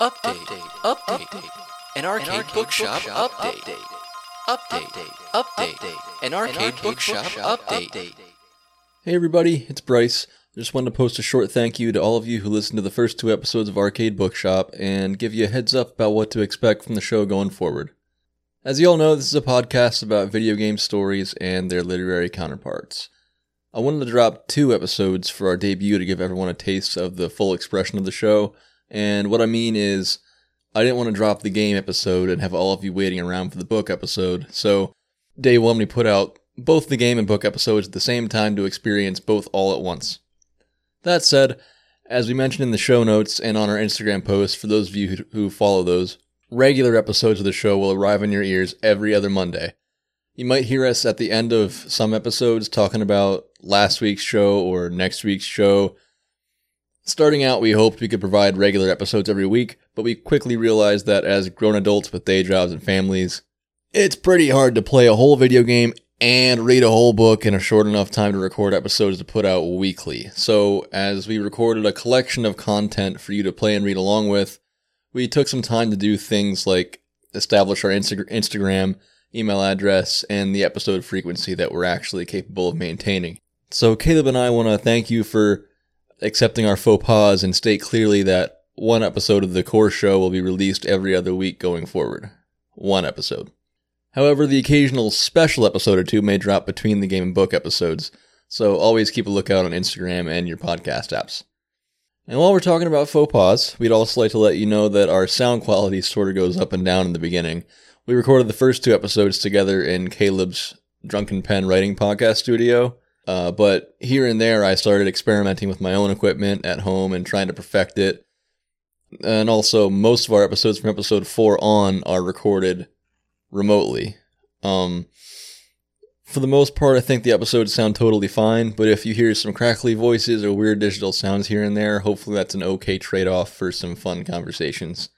Update. Update. An arcade bookshop update. Update. Update. An arcade bookshop update. Hey everybody, it's Bryce. I just wanted to post a short thank you to all of you who listened to the first two episodes of Arcade Bookshop and give you a heads up about what to expect from the show going forward. As you all know, this is a podcast about video game stories and their literary counterparts. I wanted to drop two episodes for our debut to give everyone a taste of the full expression of the show, and what I mean is, I didn't want to drop the game episode and have all of you waiting around for the book episode, so day one we put out both the game and book episodes at the same time to experience both all at once. That said, as we mentioned in the show notes and on our Instagram posts, for those of you who- who follow those, regular episodes of the show will arrive in your ears every other Monday. You might hear us at the end of some episodes talking about last week's show or next week's show. Starting out, we hoped we could provide regular episodes every week, but we quickly realized that as grown adults with day jobs and families, it's pretty hard to play a whole video game and read a whole book in a short enough time to record episodes to put out weekly. So, as we recorded a collection of content for you to play and read along with, we took some time to do things like establish our Insta- Instagram, email address, and the episode frequency that we're actually capable of maintaining. So, Caleb and I want to thank you for accepting our faux pas and state clearly that one episode of the core show will be released every other week going forward. One episode. However, the occasional special episode or two may drop between the game and book episodes, so always keep a lookout on Instagram and your podcast apps. And while we're talking about faux pas, we'd also like to let you know that our sound quality sort of goes up and down in the beginning. We recorded the first two episodes together in Caleb's Drunken Pen Writing Podcast studio, uh, but here and there I started experimenting with my own equipment at home and trying to perfect it. And also, most of our episodes from episode 4 on are recorded remotely. Um, for the most part, I think the episodes sound totally fine, but if you hear some crackly voices or weird digital sounds here and there, hopefully that's an okay trade off for some fun conversations.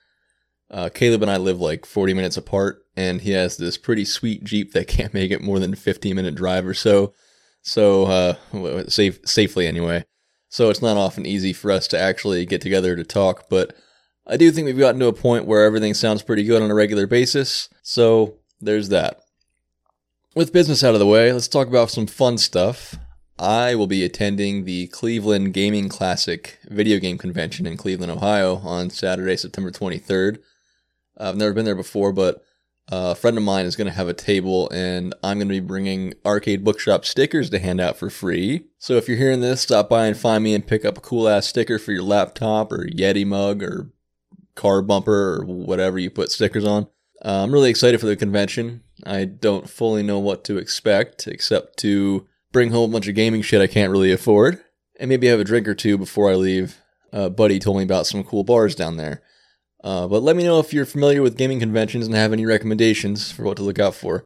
Uh, Caleb and I live like 40 minutes apart, and he has this pretty sweet Jeep that can't make it more than a 15 minute drive or so. So, uh, safe, safely anyway. So it's not often easy for us to actually get together to talk, but I do think we've gotten to a point where everything sounds pretty good on a regular basis. So there's that. With business out of the way, let's talk about some fun stuff. I will be attending the Cleveland Gaming Classic video game convention in Cleveland, Ohio on Saturday, September 23rd. I've never been there before, but a friend of mine is going to have a table, and I'm going to be bringing Arcade Bookshop stickers to hand out for free. So if you're hearing this, stop by and find me and pick up a cool ass sticker for your laptop or Yeti mug or car bumper or whatever you put stickers on. Uh, I'm really excited for the convention. I don't fully know what to expect, except to bring home a bunch of gaming shit I can't really afford, and maybe have a drink or two before I leave. Uh, Buddy told me about some cool bars down there. Uh, but let me know if you're familiar with gaming conventions and have any recommendations for what to look out for.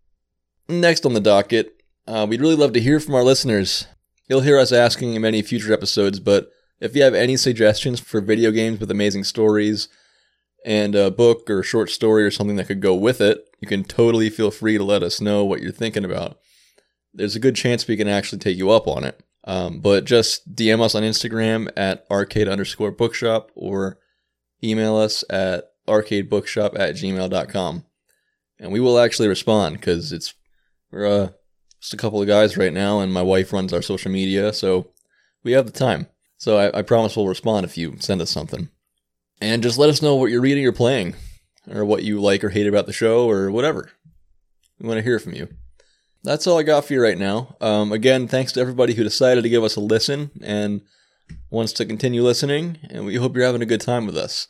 Next on the docket, uh, we'd really love to hear from our listeners. You'll hear us asking in many future episodes, but if you have any suggestions for video games with amazing stories, and a book or a short story or something that could go with it, you can totally feel free to let us know what you're thinking about. There's a good chance we can actually take you up on it. Um, but just DM us on Instagram at arcade underscore bookshop or email us at arcadebookshop at gmail.com. And we will actually respond because it's, we're uh, just a couple of guys right now and my wife runs our social media, so we have the time. So I, I promise we'll respond if you send us something. And just let us know what you're reading or playing, or what you like or hate about the show, or whatever. We want to hear from you. That's all I got for you right now. Um, again, thanks to everybody who decided to give us a listen and wants to continue listening, and we hope you're having a good time with us.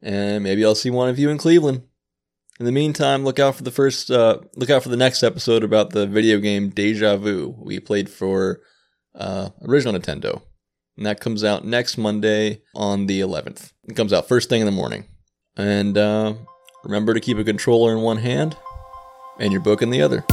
And maybe I'll see one of you in Cleveland. In the meantime, look out for the first, uh, look out for the next episode about the video game Deja Vu we played for uh, original Nintendo. And that comes out next Monday on the 11th. It comes out first thing in the morning. And uh, remember to keep a controller in one hand and your book in the other.